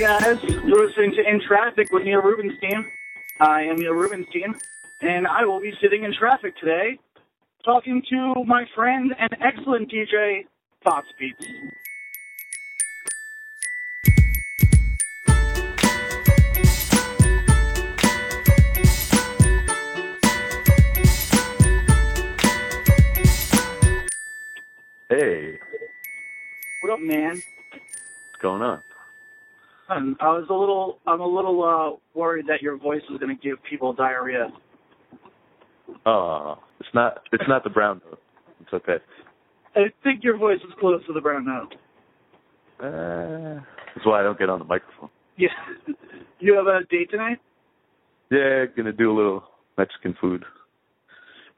guys, you're listening to In Traffic with Neil Rubenstein. I am Neil Rubenstein, and I will be sitting in traffic today talking to my friend and excellent DJ, Fox Beats. Hey, What up, man? what's going on? I was a little, I'm a little uh, worried that your voice is going to give people diarrhea. Oh, it's not. It's not the brown note. It's okay. I think your voice is close to the brown note. Uh, that's why I don't get on the microphone. Yeah. You have a date tonight? Yeah, gonna do a little Mexican food.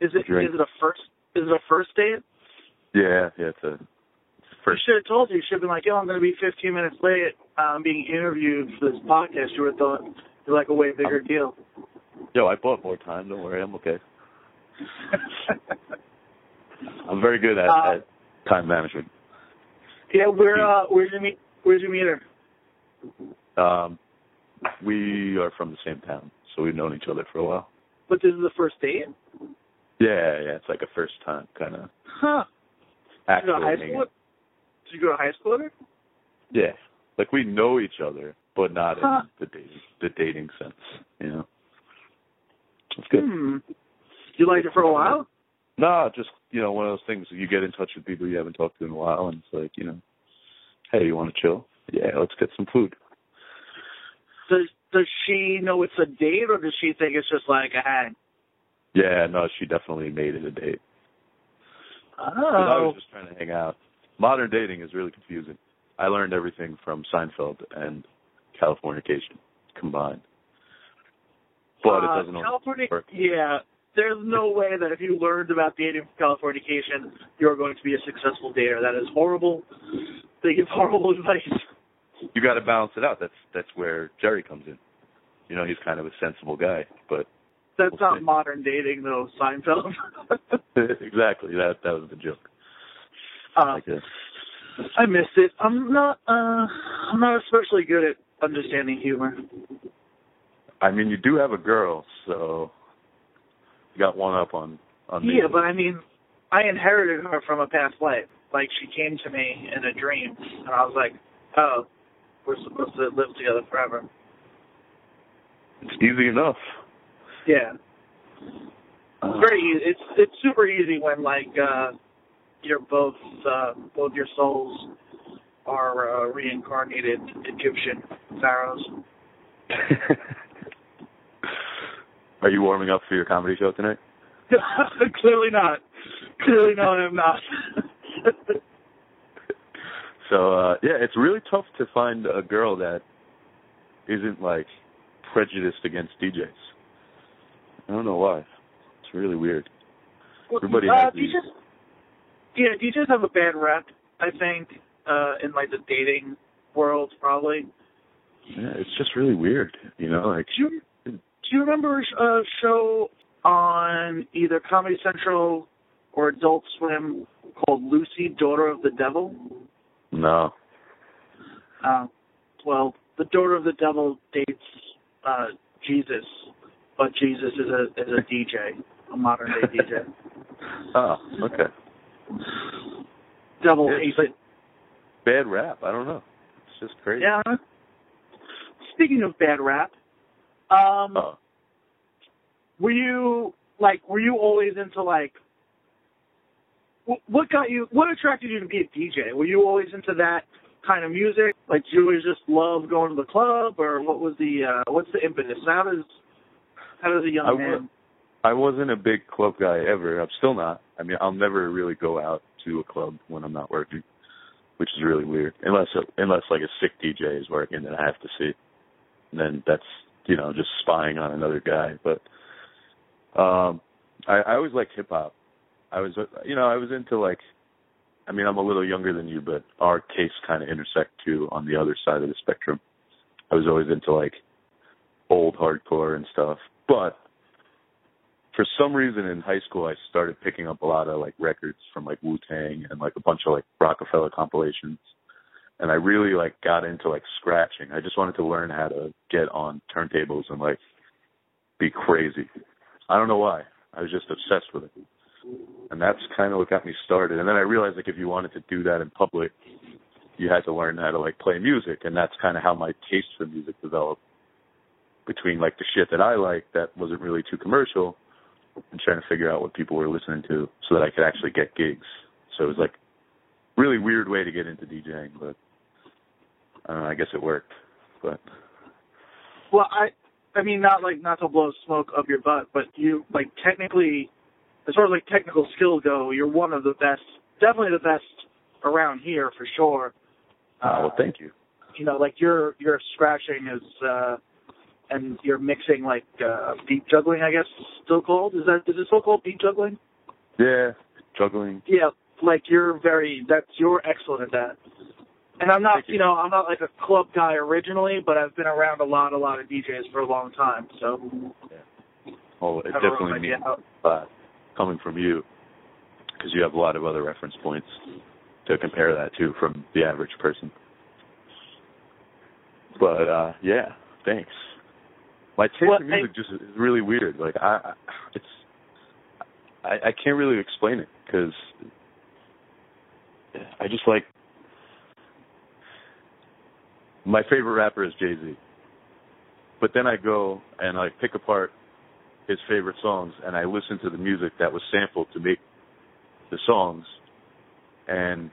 Is it is it a first is it a first date? Yeah, yeah, it's a I first. should have told you. You should have been like, yo, I'm going to be 15 minutes late. I'm being interviewed for this podcast. You would have thought you're like a way bigger deal. Yo, I bought more time. Don't worry, I'm okay. I'm very good at, Uh, at time management. yeah, where uh, where'd you meet? Where'd you meet her? Um, we are from the same town, so we've known each other for a while. But this is the first date? Yeah, yeah, it's like a first time kind of Huh? Did Did you go to high school with her? Yeah, like we know each other, but not in the dating the dating sense. You know, it's good. Hmm. You liked her for a while? No, just you know, one of those things. You get in touch with people you haven't talked to in a while, and it's like, you know, hey, you want to chill? Yeah, let's get some food. Does Does she know it's a date, or does she think it's just like a hang? Yeah, no, she definitely made it a date. 'Cause I Oh. was just trying to hang out. Modern dating is really confusing. I learned everything from Seinfeld and Californication combined, but it Uh, doesn't California, work. Yeah, there's no way that if you learned about dating from Californication, you're going to be a successful dater. That is horrible. They give horrible advice. You got to balance it out. That's that's where Jerry comes in. You know, he's kind of a sensible guy, but That's We'll not see. modern dating, though, Seinfeld. exactly that that was the joke. Uh, Like, uh, I missed it. I'm not. Uh, I'm not especially good at understanding humor. I mean, you do have a girl, so you got one up on on me. Yeah, but I mean, I inherited her from a past life. Like she came to me in a dream, and I was like, "Oh, we're supposed to live together forever." it's easy enough. Yeah. It's very easy. It's it's super easy when like uh you're both uh both your souls are uh, reincarnated Egyptian pharaohs. Are you warming up for your comedy show tonight? Clearly not. Clearly no, I'm not. So uh yeah, it's really tough to find a girl that isn't like prejudiced against DJs. I don't know why. It's really weird. Everybody uh, has these- DJs, yeah, DJs have a bad rep, I think, uh, in like the dating world probably. Yeah, it's just really weird, you know, like Do you do you remember a show on either Comedy Central or Adult Swim called Lucy, Daughter of the Devil? no. Uh, well, the daughter of the devil dates uh, Jesus, but Jesus is a is a DJ, a modern day DJ. Oh, okay. Devil Yeah, hates but- Bad rap, I don't know. It's just crazy. Yeah. Speaking of bad rap, um, Oh. were you like were you always into like wh- what got you what attracted you to be a DJ? Were you always into that kind of music? Like did you always just love going to the club or what was the uh what's the impetus? How does how does a young I man I wasn't a big club guy ever. I'm still not. I mean, I'll never really go out to a club when I'm not working, which is really weird. Unless unless like a sick DJ is working that I have to see, and then that's you know just spying on another guy. But um, I, I always liked hip hop. I was you know I was into like, I mean I'm a little younger than you, but our tastes kind of intersect too on the other side of the spectrum. I was always into like old hardcore and stuff, but for some reason in high school I started picking up a lot of like records from like Wu Tang and like a bunch of like Rockefeller compilations. and I really like got into like scratching. I just wanted to learn how to get on turntables and like be crazy. I don't know why. I was just obsessed with it. And that's kind of what got me started. And then I realized like if you wanted to do that in public, you had to learn how to like play music and that's kind of how my taste for music developed between like the shit that I liked that wasn't really too commercial and trying to figure out what people were listening to so that I could actually get gigs. So it was like really weird way to get into DJing, but I don't know, I guess it worked. But Well, I I mean not like not to blow smoke up your butt, but you like technically as far as like technical skill go, you're one of the best definitely the best around here for sure. Uh, well thank you. You know, like your your scratching is uh and you're mixing like uh beat juggling, I guess still called. Is that is it still called beat juggling? Yeah, juggling. Yeah, like you're very that's you're excellent at that. And I'm not, you. you know, I'm not like a club guy originally, but I've been around a lot, a lot of DJs for a long time. So, yeah. well, it a definitely means how- uh, coming from you because you have a lot of other reference points to compare that to from the average person. But uh yeah, thanks. My taste Well, in music just is really weird. Like I, I it's I, I can't really explain it because I just like my favorite rapper is Jay Z. But then I go and I pick apart his favorite songs and I listen to the music that was sampled to make the songs and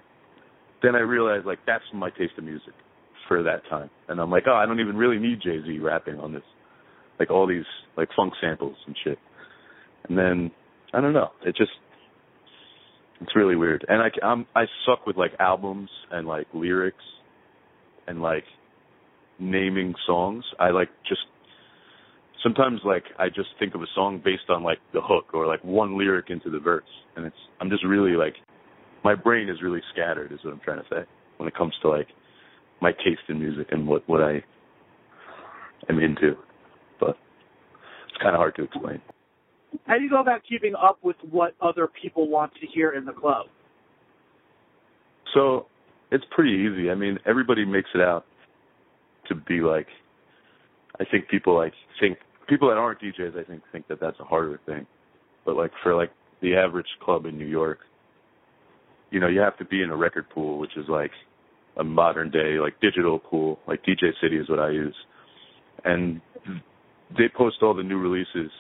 then I realize like that's my taste of music for that time. And I'm like, oh, I don't even really need Jay Z rapping on this. Like all these like funk samples and shit. And then I don't know. It just it's really weird. And I I'm I suck with like albums and like lyrics and like naming songs. I like just sometimes like I just think of a song based on like the hook or like one lyric into the verse and it's I'm just really like my brain is really scattered is what I'm trying to say when it comes to like my taste in music and what what I am into. Kind of hard to explain. How do you go about keeping up with what other people want to hear in the club? So it's pretty easy. I mean, everybody makes it out to be like. I think people like think people that aren't DJs. I think think that that's a harder thing, but like for like the average club in New York, you know, you have to be in a record pool, which is like a modern day like digital pool. Like DJ City is what I use, and they post all the new releases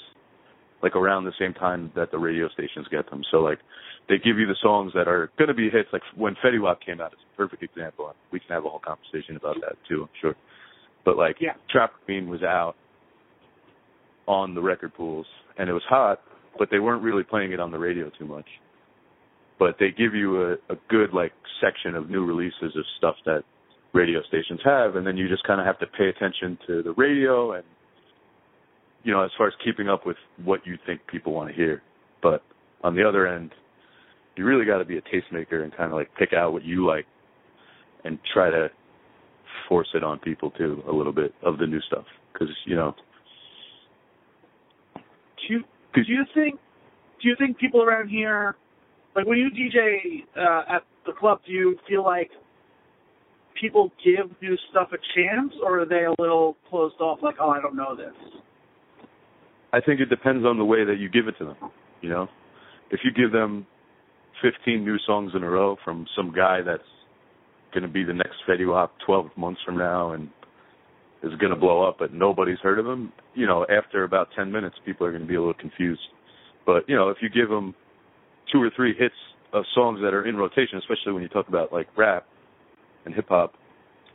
like around the same time that the radio stations get them. So like they give you the songs that are going to be hits. Like when Fetty Wap came out, it's a perfect example. We can have a whole conversation about that too, I'm sure. But like Yeah. Trap Queen was out on the record pools and it was hot, but they weren't really playing it on the radio too much. But they give you a, a good like section of new releases of stuff that radio stations have, and then you just kind of have to pay attention to the radio and you know, as far as keeping up with what you think people want to hear. But on the other end, you really got to be a tastemaker and kind of like pick out what you like and try to force it on people too a little bit of the new stuff because you know Do you, do you think do you think people around here like when you DJ uh, at the club, do you feel like people give new stuff a chance, or are they a little closed off? Like, oh, I don't know this. I think it depends on the way that you give it to them. You know, if you give them 15 new songs in a row from some guy that's going to be the next Fetty Wap 12 months from now and is going to blow up, but nobody's heard of him, you know, after about 10 minutes, people are going to be a little confused. But you know, if you give them two or three hits of songs that are in rotation, especially when you talk about like rap and hip hop,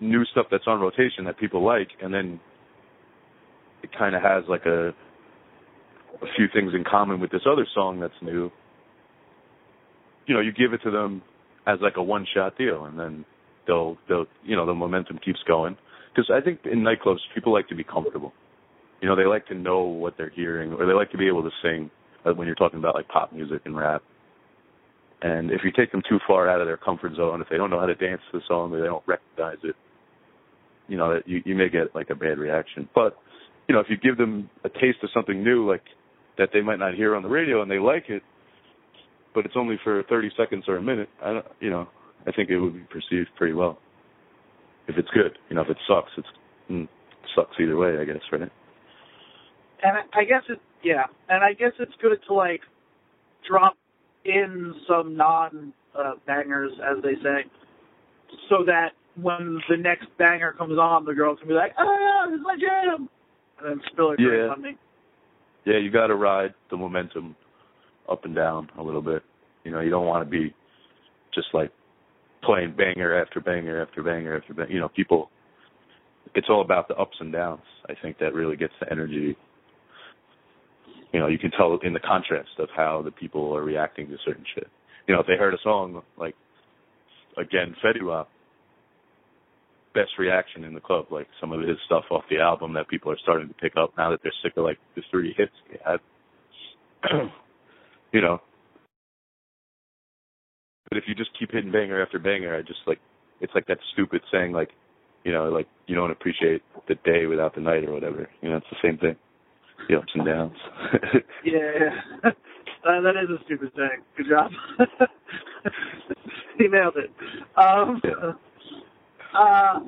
new stuff that's on rotation that people like, and then it kind of has like a a few things in common with this other song that's new. You know, you give it to them as like a one shot deal, and then they'll they'll you know the momentum keeps going. Because I think in nightclubs people like to be comfortable. You know, they like to know what they're hearing, or they like to be able to sing uh, when you're talking about like pop music and rap. And if you take them too far out of their comfort zone, if they don't know how to dance to the song or they don't recognize it, you know, you you may get like a bad reaction. But you know, if you give them a taste of something new, like that they might not hear on the radio, and they like it, but it's only for 30 seconds or a minute, I don't, you know, I think it would be perceived pretty well. if it's good. You know, if it sucks, it's mm, sucks either way, I guess, right? And I, guess it, yeah, and I guess it's good to like drop in some non uh, bangers, as they say, so that when the next banger comes on, the girl can be like, "Oh yeah, this is my jam," and then spill it Yeah. on me. Yeah, you got to ride the momentum up and down a little bit. You know, you don't want to be just like playing banger after banger after banger after banger. You know, people. It's all about the ups and downs. I think that really gets the energy. You know, you can tell in the contrast of how the people are reacting to certain shit. You know, if they heard a song like, again, Fetty Wap, best reaction in the club, like some of his stuff off the album that people are starting to pick up now that they're sick of like the three hits they had. you know. But if you just keep hitting banger after banger, I just like it's like that stupid saying like, you know, like you don't appreciate the day without the night or whatever. You know, it's the same thing. The ups and downs. Yeah, uh, that is a stupid thing. Good job. he nailed it. Um, Yeah. Uh,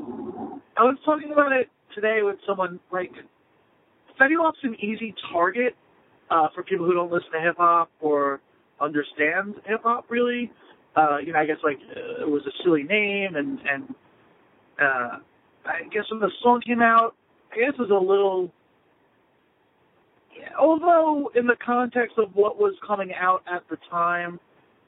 I was talking about it today with someone. Like, Fetty Wap's an easy target uh, for people who don't listen to hip hop or understand hip hop. Really, uh, you know, I guess like uh, it was a silly name, and and uh, I guess when the song came out, I guess it was a little although in the context of what was coming out at the time,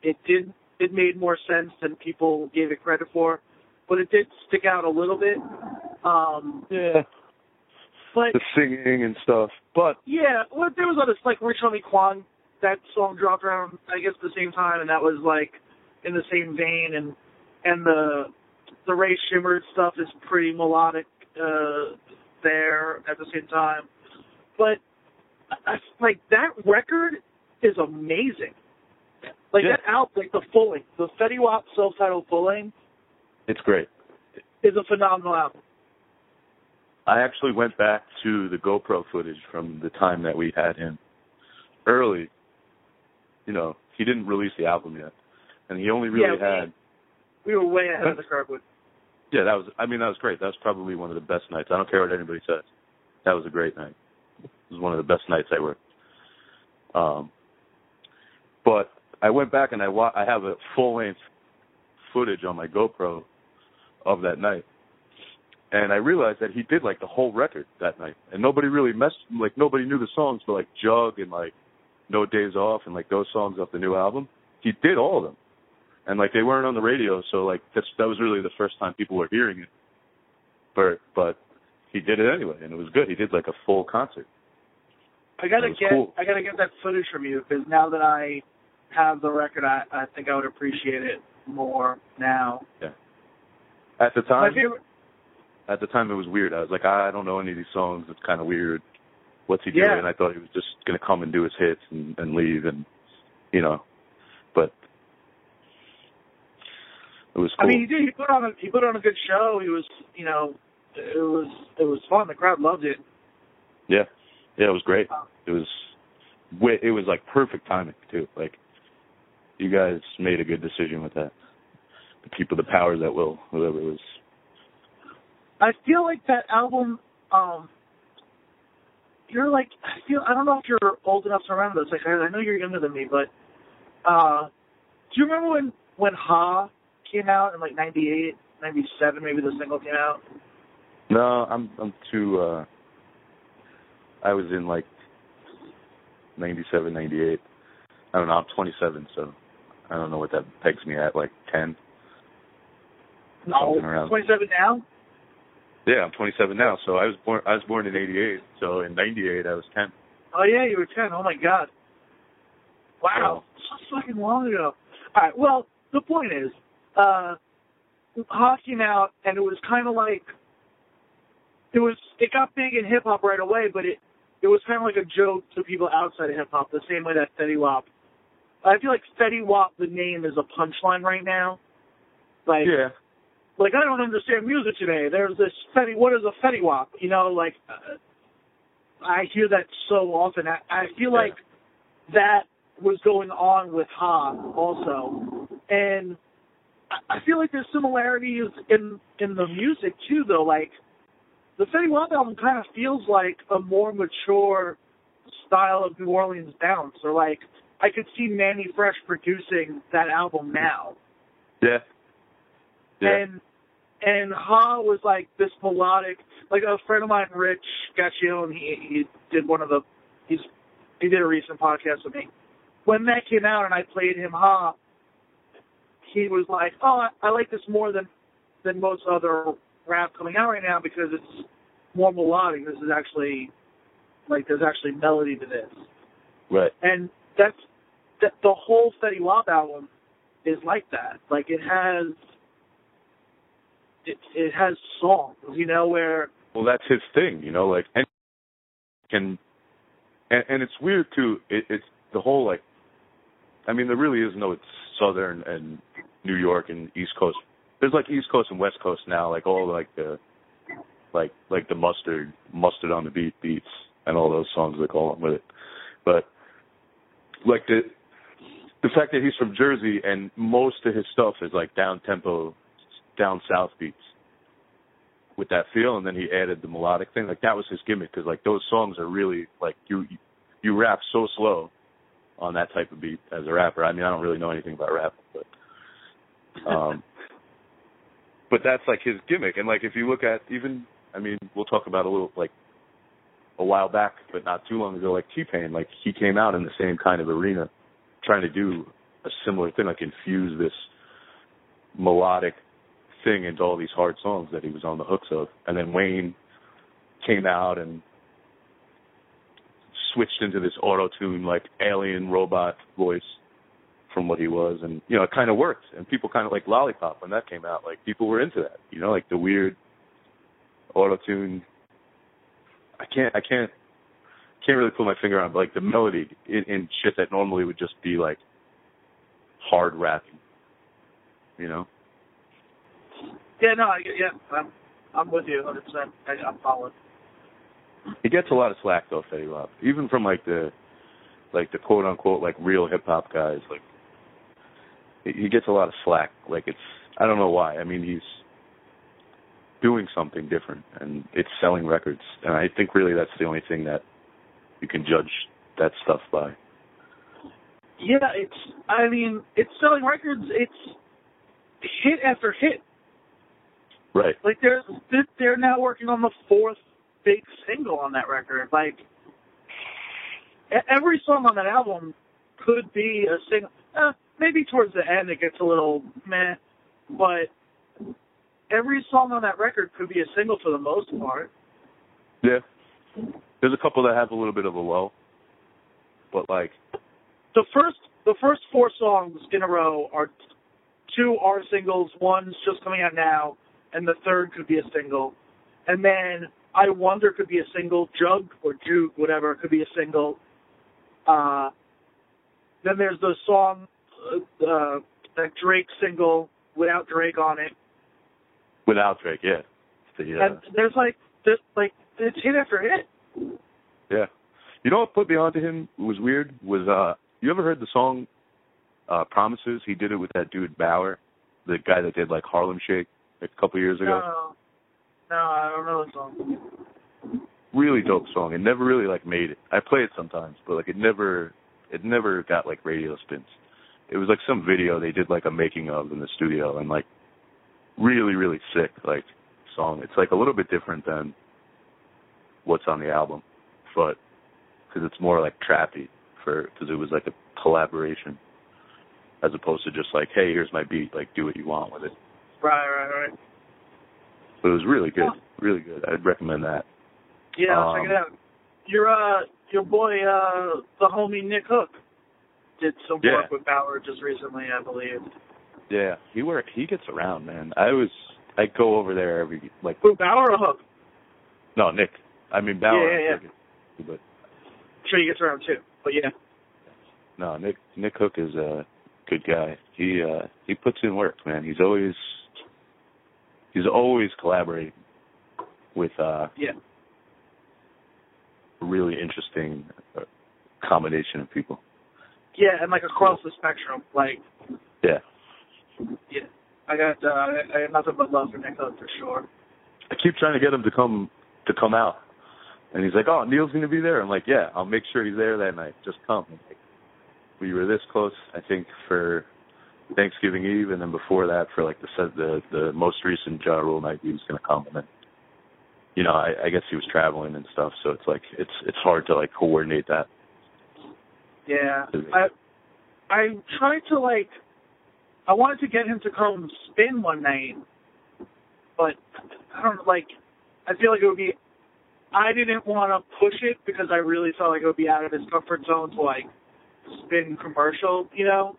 it did it made more sense than people gave it credit for, but it did stick out a little bit. Um, yeah. but The singing and stuff. But yeah, well, there was others like Rich Homie Quan. That song dropped around I guess at the same time, and that was like in the same vein, and and the the Rae Sremmurd stuff is pretty melodic uh, there at the same time, but I, I- like that record is amazing. Like Yeah. that album, like the full length, the Fetty Wap self-titled full length it's great. is a phenomenal album. I actually went back to the GoPro footage from the time that we had him early. You know, he didn't release the album yet, and he only really Yeah, we- had. We were way ahead of the curve with. Yeah, that was. I mean, that was great. That was probably one of the best nights. I don't care what anybody says. That was a great night. It was one of the best nights I worked. Um, but I went back and I wa- I have a full length footage on my GoPro of that night, and I realized that he did like the whole record that night, and nobody really messed like nobody knew the songs, but like Jug and like No Days Off and like those songs off the new album, he did all of them, and like they weren't on the radio, so like that's that was really the first time people were hearing it, but but he did it anyway, and it was good. He did like a full concert. I gotta get cool. I gotta get that footage from you because now that I have the record, I I think I would appreciate it more now. At the time, favorite, at the time it was weird. I was like, I don't know any of these songs. It's kind of weird. What's he Yeah. doing? I thought he was just gonna come and do his hits and, and leave, and you know, but it was I mean, he did. He put on a he put on a good show. He was, you know, it was it was fun. The crowd loved it. yeah, yeah, it was great. It was, it was like perfect timing too. Like, you guys made a good decision with that. The people, the powers that will, whoever it was. I feel like that album. um You're like I feel I don't know if you're old enough to remember this. Like I, I know you're younger than me, but uh do you remember when when Ha came out in like '98, '97? Maybe the single came out. No, I'm I'm too. uh I was in like ninety-seven, ninety-eight. I don't know. I'm 27, so I don't know what that pegs me at. Like 10. No, around. 27 now. Yeah, I'm 27 now. So I was born. I was born in '88. So in '98, I was 10. Oh yeah, you were 10. Oh my god. Wow, so fucking long ago. All right. Well, the point is, uh, came out, and it was kind of like it was. It got big in hip hop right away, but it it was kind of like a joke to people outside of hip hop, the same way that Fetty Wap. I feel like Fetty Wap, the name, is a punchline right now. Like, Yeah. Like I don't understand music today. There's this Fetty. What is a Fetty Wap? You know, like uh, I hear that so often. I, I feel like that was going on with Ha also, and I feel like there's similarities in in the music too, though. Like the Fetty Wap album kind of feels like a more mature style of New Orleans bounce, or like I could see Mannie Fresh producing that album now. Yeah. Yeah. And and Ha was like this melodic, like a friend of mine, Rich Gaccione, he he did one of the, he's he did a recent podcast with me. When that came out and I played him Ha, he was like, oh, I, I like this more than than most other rap coming out right now because it's more melodic. This is actually like there's actually melody to this, right. and that's that the whole Fetty Wap album is like that. Like it has it it has songs, you know, where Well, that's his thing, you know, like and can and, and it's weird too. It, it's the whole like, I mean, there really is no Southern and New York and East Coast. There's like East Coast and West Coast now, like all like the like like the mustard mustard on the beat beats and all those songs they call them with it. But like the the fact that he's from Jersey and most of his stuff is like down tempo, down south beats with that feel, and then he added the melodic thing. Like that was his gimmick because like those songs are really like you you rap so slow on that type of beat as a rapper. I mean, I don't really know anything about rap, but um, but that's like his gimmick. And like if you look at even, I mean, we'll talk about a little like a while back, but not too long ago, like T Pain, like he came out in the same kind of arena, trying to do a similar thing, like infuse this melodic thing into all these hard songs that he was on the hooks of. And then Wayne came out and switched into this auto tune like alien robot voice from what he was. And you know it kind of worked. And people kind of like lollipop when that came out. Like people were into that you know like the weird auto tune i can't i can't can't really put my finger on but like the melody in, in shit that normally would just be like hard rapping you know yeah, no, I, yeah, I'm I'm with you 100. percent I'm following. He gets a lot of slack though, Fetty Wap, even from like the like the quote unquote like real hip hop guys. Like he gets a lot of slack. Like it's I don't know why. I mean he's doing something different and it's selling records, and I think really that's the only thing that you can judge that stuff by. Yeah, it's. I mean, it's selling records. It's hit after hit. Right. Like they're they're now working on the fourth big single on that record. Like every song on that album could be a single. Uh, maybe towards the end it gets a little meh, but every song on that record could be a single for the most part. Yeah. There's a couple that have a little bit of a low, but like the first the first four songs in a row are two are singles. One's just coming out now, and the third could be a single. And then I Wonder could be a single. Jug or Juke, whatever, could be a single. Uh, then there's the song, uh, uh, that Drake single without Drake on it. Without Drake, yeah. The, uh, and there's like, there's like, it's hit after hit. Yeah. You know what put me onto him was weird was uh you ever heard the song uh Promises? He did it with that dude Baauer, the guy that did like Harlem Shake a couple years ago. No, no, I don't know the song. Really dope song. It never really like made it. I play it sometimes, but like it never it never got like radio spins. It was like some video they did like a making of in the studio and like really really sick like song. It's like a little bit different than what's on the album, but because it's more like trappy for because it was like a collaboration as opposed to just like hey here's my beat like do what you want with it. Right, right, right. But it was really good, really good. I'd recommend that. Yeah, Um, check it out. Your uh, your boy, uh, the homie Nick Hook, did some Yeah. work with Baauer just recently, I believe. Yeah, he work he gets around, man. I was I go over there every like Who Baauer or Hook? no Nick. I mean Baauer. Yeah, yeah, yeah. But sure he gets around too. But yeah, no, Nick Nick Hook is a good guy. He uh he puts in work, man. He's always he's always collaborating with uh yeah. a really interesting uh, combination of people. Yeah, and like across the spectrum, like Yeah. yeah. I got uh, I got nothing but love for Nick Hook for sure. I keep trying to get him to come to come out, and he's like, "Oh, Neil's going to be there." I'm like, "Yeah, I'll make sure he's there that night. Just come." Like, we were this close, I think, for Thanksgiving Eve, and then before that, for like the the the most recent Ja Rule night, he was going to come, and then, you know, I, I guess he was traveling and stuff, so it's like it's it's hard to like coordinate that. Yeah, I I tried to like I wanted to get him to come spin one night, but I don't like. I feel like it would be. I didn't want to push it because I really felt like it would be out of his comfort zone to like spin commercial, you know.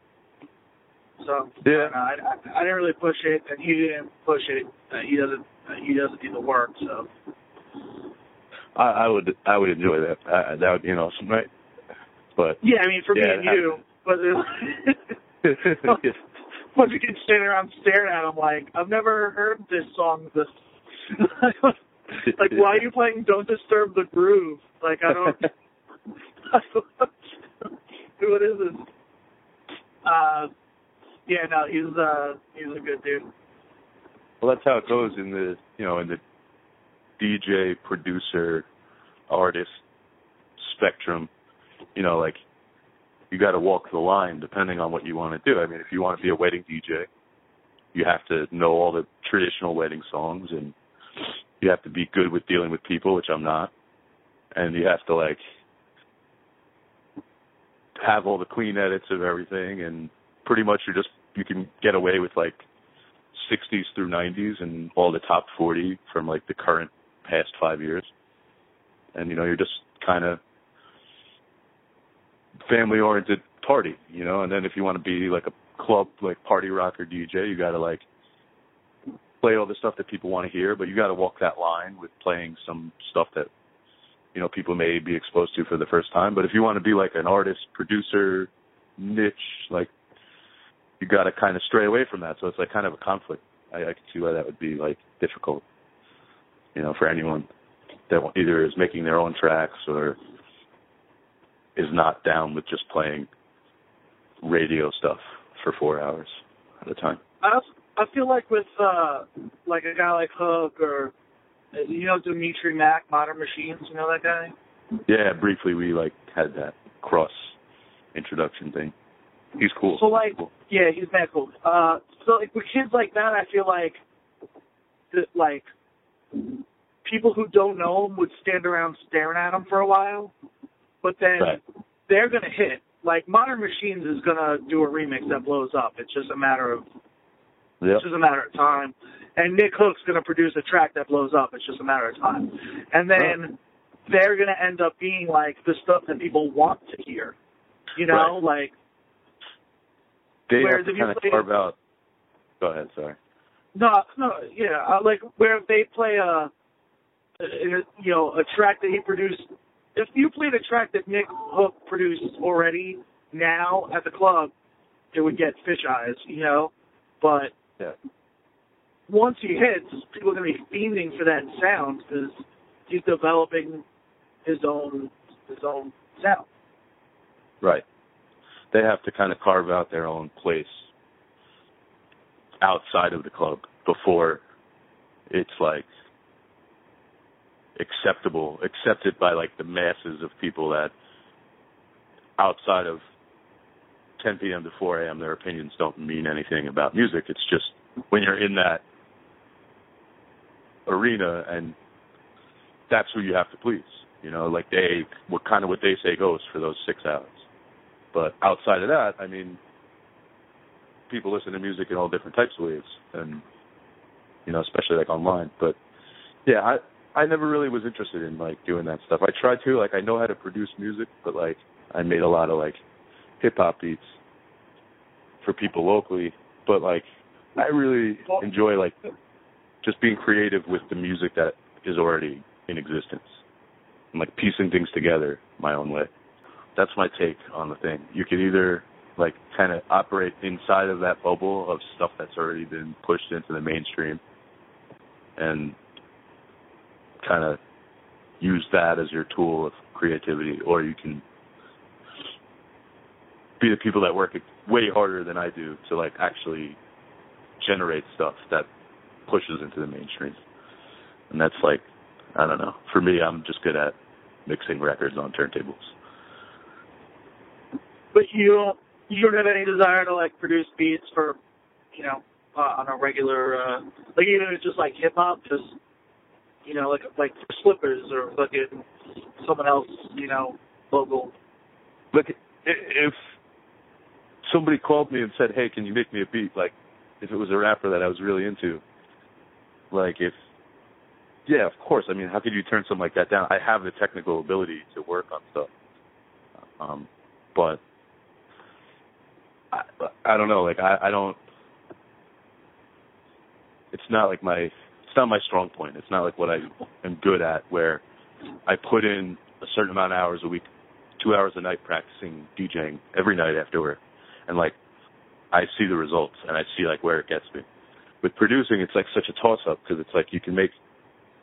So yeah, I, I, I didn't really push it, and he didn't push it. Uh, he doesn't. Uh, he doesn't do the work. So I, I would. I would enjoy that. Uh, that would, you know, some right. But yeah, I mean, for yeah, me and you, but. bunch of kids standing around staring at him like, I've never heard this song. This, like, why are you playing "Don't Disturb the Groove"? Like, I don't. what is this? Uh, yeah, no, he's uh, he's a good dude. Well, that's how it goes in the you know in the DJ producer artist spectrum. You know, like you got to walk the line depending on what you want to do. I mean, if you want to be a wedding DJ, you have to know all the traditional wedding songs and you have to be good with dealing with people, which I'm not. And you have to like have all the clean edits of everything and pretty much you're just you can get away with like 60s through 90s and all the top 40 from like the current past 5 years. And you know, you're just kind of family oriented party, you know. And then if you want to be like a club like party rocker DJ, you got to like play all the stuff that people want to hear, but you got to walk that line with playing some stuff that you know people may be exposed to for the first time. But if you want to be like an artist, producer, niche, like you got to kind of stray away from that. So it's like kind of a conflict. I, I can see why that would be like difficult, you know, for anyone that either is making their own tracks or is not down with just playing radio stuff for four hours at a time. I I feel like with uh like a guy like Hook or you know Dimitri Mack, Modern Machines, you know that guy? Yeah, briefly we like had that cross introduction thing. He's cool. So like, cool. yeah, he's mad cool. Uh, so like with kids like that, I feel like that like people who don't know him would stand around staring at him for a while, but then right. they're gonna hit. Like Modern Machines is gonna do a remix that blows up. It's just a matter of Yep. it's just a matter of time. And Nick Hook's gonna produce a track that blows up. It's just a matter of time. And then they're gonna end up being like the stuff that people want to hear. You know, like They Whereas have to if you kind of play- carve out. Go ahead. Sorry. No, no, yeah, uh, like where if they play a, a, you know, a track that he produced. If you played a track that Nick Hook produced already now at the club, it would get fish eyes, you know. But Yeah. once he hits, people are gonna be fiending for that sound because he's developing his own his own sound. Right. They have to kind of carve out their own place outside of the club before it's like acceptable, accepted by like the masses of people that outside of 10 p.m. to 4 a.m. their opinions don't mean anything about music. It's just when you're in that arena and that's who you have to please. You know, like they, what kind of what they say goes for those six hours. But outside of that, I mean, people listen to music in all different types of ways, and you know, especially like online. But yeah, I I never really was interested in like doing that stuff. I tried to, like, I know how to produce music, but like, I made a lot of like hip hop beats for people locally. But like, I really enjoy like just being creative with the music that is already in existence and like piecing things together my own way. That's my take on the thing. You can either like kind of operate inside of that bubble of stuff that's already been pushed into the mainstream and kind of use that as your tool of creativity or you can be the people that work way harder than I do to like actually generate stuff that pushes into the mainstream. And that's like, I don't know. For me, I'm just good at mixing records on turntables. But you don't you don't have any desire to like produce beats for, you know, uh, on a regular uh like even if it's just like hip hop, just you know, like like Slippers or fucking someone else, you know, local. Look, if somebody called me and said, "Hey, can you make me a beat?" Like, if it was a rapper that I was really into, like if, yeah, of course. I mean, how could you turn something like that down? I have the technical ability to work on stuff, um, but I, I don't know. Like, I, I don't. It's not like my. It's not my strong point. It's not like what I am good at, where I put in a certain amount of hours a week, two hours a night practicing DJing every night after work, and like I see the results and I see like where it gets me. With producing, it's like such a toss up because it's like you can make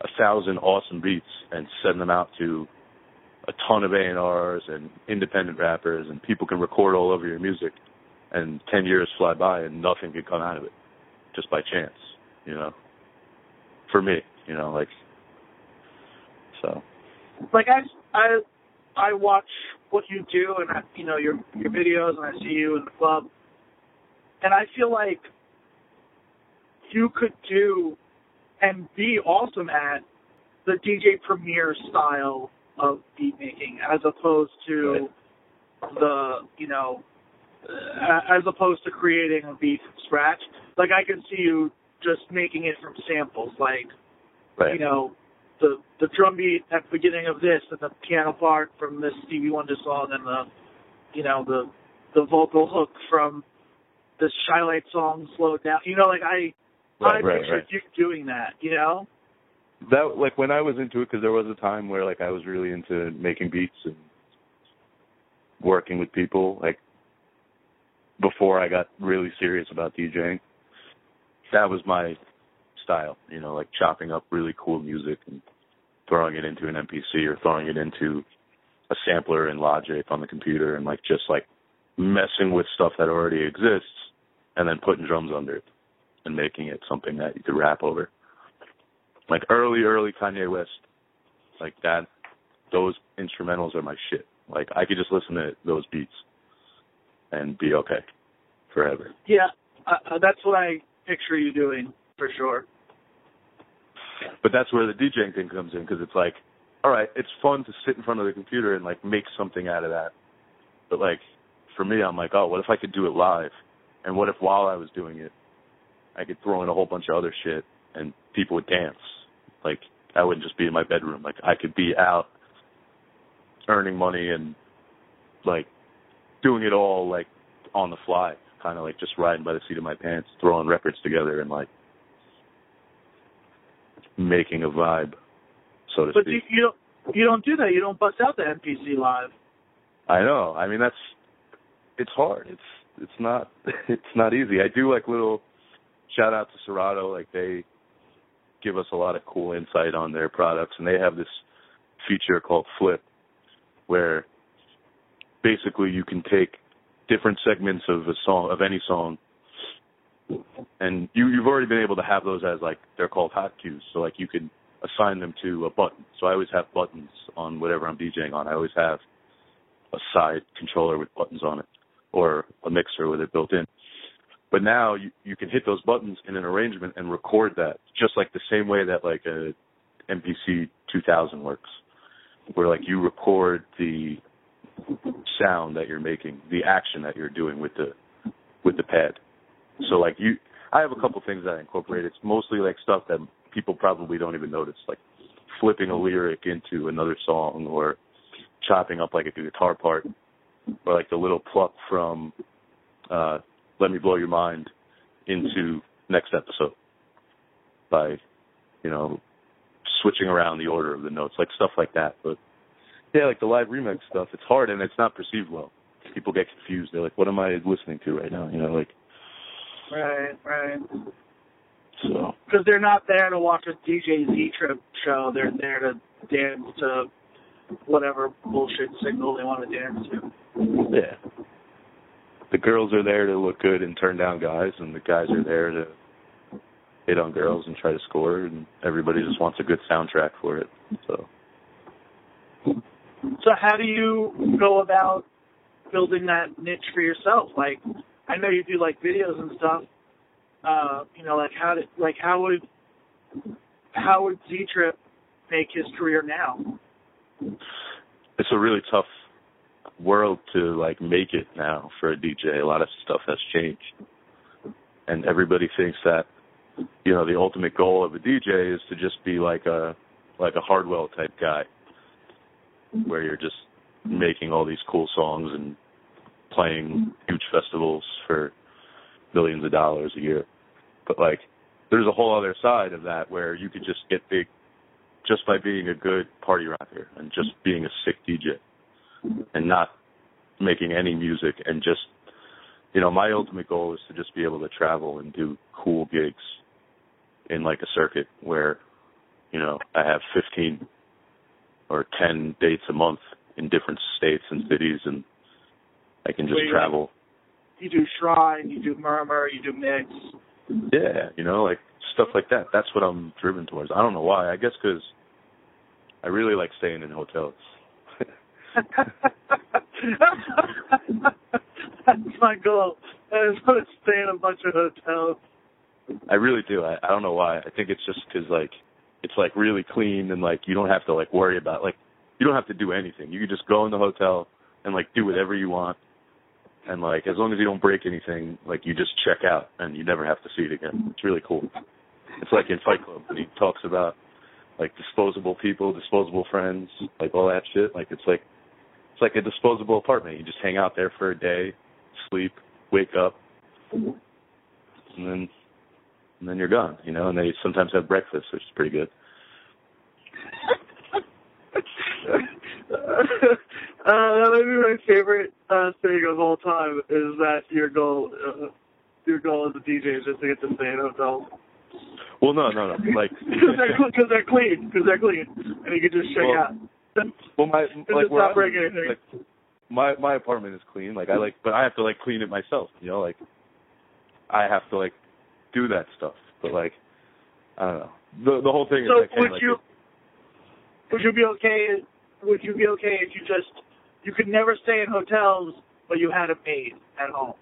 a thousand awesome beats and send them out to a ton of A&Rs and independent rappers and people can record all over your music and 10 years fly by and nothing can come out of it just by chance, you know. For me, you know, like so. Like I I I watch what you do and I, you know your your videos and I see you in the club and I feel like you could do and be awesome at the DJ Premier style of beat making as opposed to right. the you know Uh, as opposed to creating a beat from scratch. Like I can see you just making it from samples, like right. you know the the drum beat at the beginning of this and the piano part from this Stevie Wonder song and the you know the the vocal hook from this Chi-Lite song slowed down. You know, like I right, I right, pictured right. you doing that. You know. That like when I was into it because there was a time where like I was really into making beats and working with people like before I got really serious about DJing. That was my style, you know, like chopping up really cool music and throwing it into an MPC or throwing it into a sampler in Logic on the computer and like just like messing with stuff that already exists and then putting drums under it and making it something that you could rap over. Like early, early Kanye West, like that, those instrumentals are my shit. Like I could just listen to those beats and be okay forever. Yeah, uh, that's what I picture you doing for sure. But that's where the DJing thing comes in because it's like, all right, it's fun to sit in front of the computer and like make something out of that. But like for me, I'm like, oh, what if I could do it live? And what if while I was doing it, I could throw in a whole bunch of other shit and people would dance? Like I wouldn't just be in my bedroom. Like I could be out earning money and like doing it all like on the fly, kind of like just riding by the seat of my pants, throwing records together and like making a vibe, so to but speak. But you, you don't you don't do that. You don't bust out the MPC live. I know. I mean, that's it's hard. It's it's not it's not easy. I do like little shout out to Serato. Like they give us a lot of cool insight on their products, and they have this feature called Flip, where basically you can take different segments of a song of any song and you you've already been able to have those as like they're called hot cues. So like you can assign them to a button. So i always have buttons on whatever i'm djing on. I always have a side controller with buttons on it or a mixer with it built in. But now you you can hit those buttons in an arrangement and record that just like the same way that like a mpc 2000 works where like you record the sound that you're making the action that you're doing with the with the pad so like you, I have a couple things that I incorporate. It's mostly like stuff that people probably don't even notice, like flipping a lyric into another song or chopping up like a guitar part or like the little pluck from uh Let Me Blow Your Mind into next episode by, you know, switching around the order of the notes, like stuff like that. But yeah, like the live remix stuff, it's hard and it's not perceived well. People get confused. They're like, "What am I listening to right now?" You know, like Right, right. So because they're not there to watch a DJ Z Trip show, they're there to dance to whatever bullshit signal they want to dance to. Yeah. The girls are there to look good and turn down guys, and the guys are there to hit on girls and try to score, and everybody just wants a good soundtrack for it. So. So how do you go about building that niche for yourself? Like, I know you do like videos and stuff. Uh, you know, like how did like how would how would Z Trip make his career now? It's a really tough world to like make it now for a DJ. A lot of stuff has changed, and everybody thinks that you know the ultimate goal of a DJ is to just be like a like a Hardwell type guy, where you're just making all these cool songs and playing huge festivals for millions of dollars a year. But like, there's a whole other side of that where you could just get big just by being a good party rocker and just being a sick DJ and not making any music and just you know my ultimate goal is to just be able to travel and do cool gigs in like a circuit where you know I have 15 or 10 dates a month in different states and cities and I can just Wait, travel You do Shrine, you do Murmur, you do Mix. yeah you know like stuff like that that's what I'm driven towards I don't know why I guess cuz I really like staying in hotels That's my goal. I just want to stay in a bunch of hotels. I really do. I, I don't know why. I think it's just 'cause like it's like really clean and like you don't have to like worry about like you don't have to do anything. You can just go in the hotel and like do whatever you want. And like as long as you don't break anything, like you just check out and you never have to see it again. It's really cool. It's like in Fight Club when he talks about like disposable people, disposable friends, like all that shit. Like it's like it's like a disposable apartment. You just hang out there for a day, sleep, wake up, and then and then you're gone. You know, and they sometimes have breakfast, which is pretty good. uh, that might be my favorite uh, thing of all time is that your goal, uh, your goal as a DJ is just to get to stay in hotels. Well, no, no, no. Like, Because they're, cause they're clean. Because they're clean. And you can just check Well, out. well, my like where not I anything. like, my my apartment is clean. Like I like, but I have to like clean it myself. You know, like I have to like do that stuff. But like, I don't know. The the whole thing is So like, hey, would like, you would you be okay? Would you be okay if you just you could never stay in hotels, but you had a maid at home?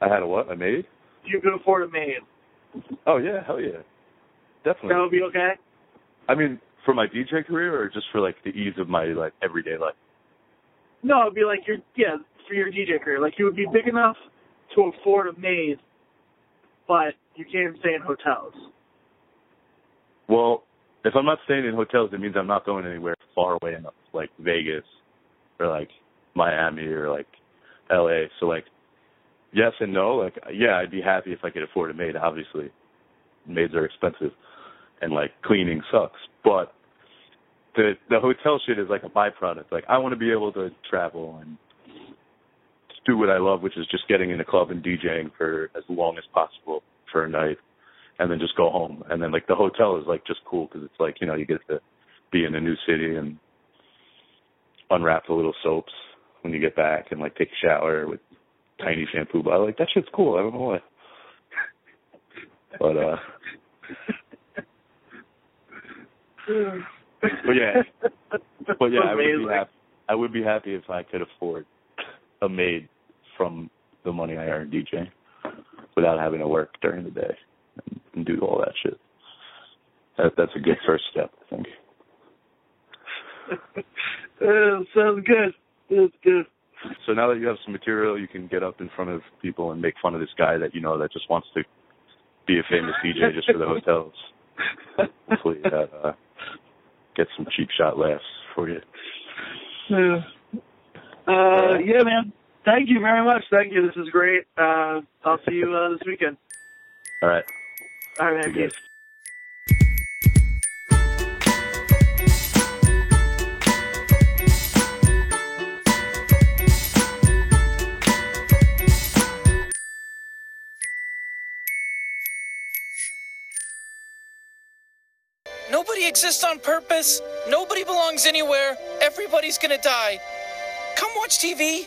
I had a what? A maid? You could afford a maid. Oh yeah, hell yeah, definitely. That would be okay. I mean, for my DJ career or just for like the ease of my like everyday life. No, it'd be like your yeah for your DJ career. Like you would be big enough to afford a maid, but you can't stay in hotels. Well, if I'm not staying in hotels, it means I'm not going anywhere far away enough, like Vegas or like Miami or like LA. So like, yes and no. Like, yeah, I'd be happy if I could afford a maid. Obviously, maids are expensive, and like cleaning sucks. But the the hotel shit is like a byproduct. Like, I want to be able to travel and do what I love, which is just getting in a club and DJing for as long as possible for a night and then just go home. And then like the hotel is like just cool because it's like you know you get to be in a new city and unwrap the little soaps when you get back and like take a shower with tiny shampoo bottle. Like that shit's cool. I don't know why. But uh, but yeah, but yeah, I would be happy. I would be happy if I could afford a maid from the money I earn DJing without having to work during the day and, do all that shit. That, that's a good first step, I think. Uh, sounds good. Sounds good. So now that you have some material, you can get up in front of people and make fun of this guy that you know that just wants to be a famous DJ just for the hotels. Hopefully that uh, gets some cheap shot laughs for you. Yeah. Uh, yeah, man. Thank you very much. Thank you. This is great. Uh, I'll see you uh, this weekend. All right. All right, man. You Peace. guys. Nobody exists on purpose. Nobody belongs anywhere. Everybody's gonna die. Come watch TV.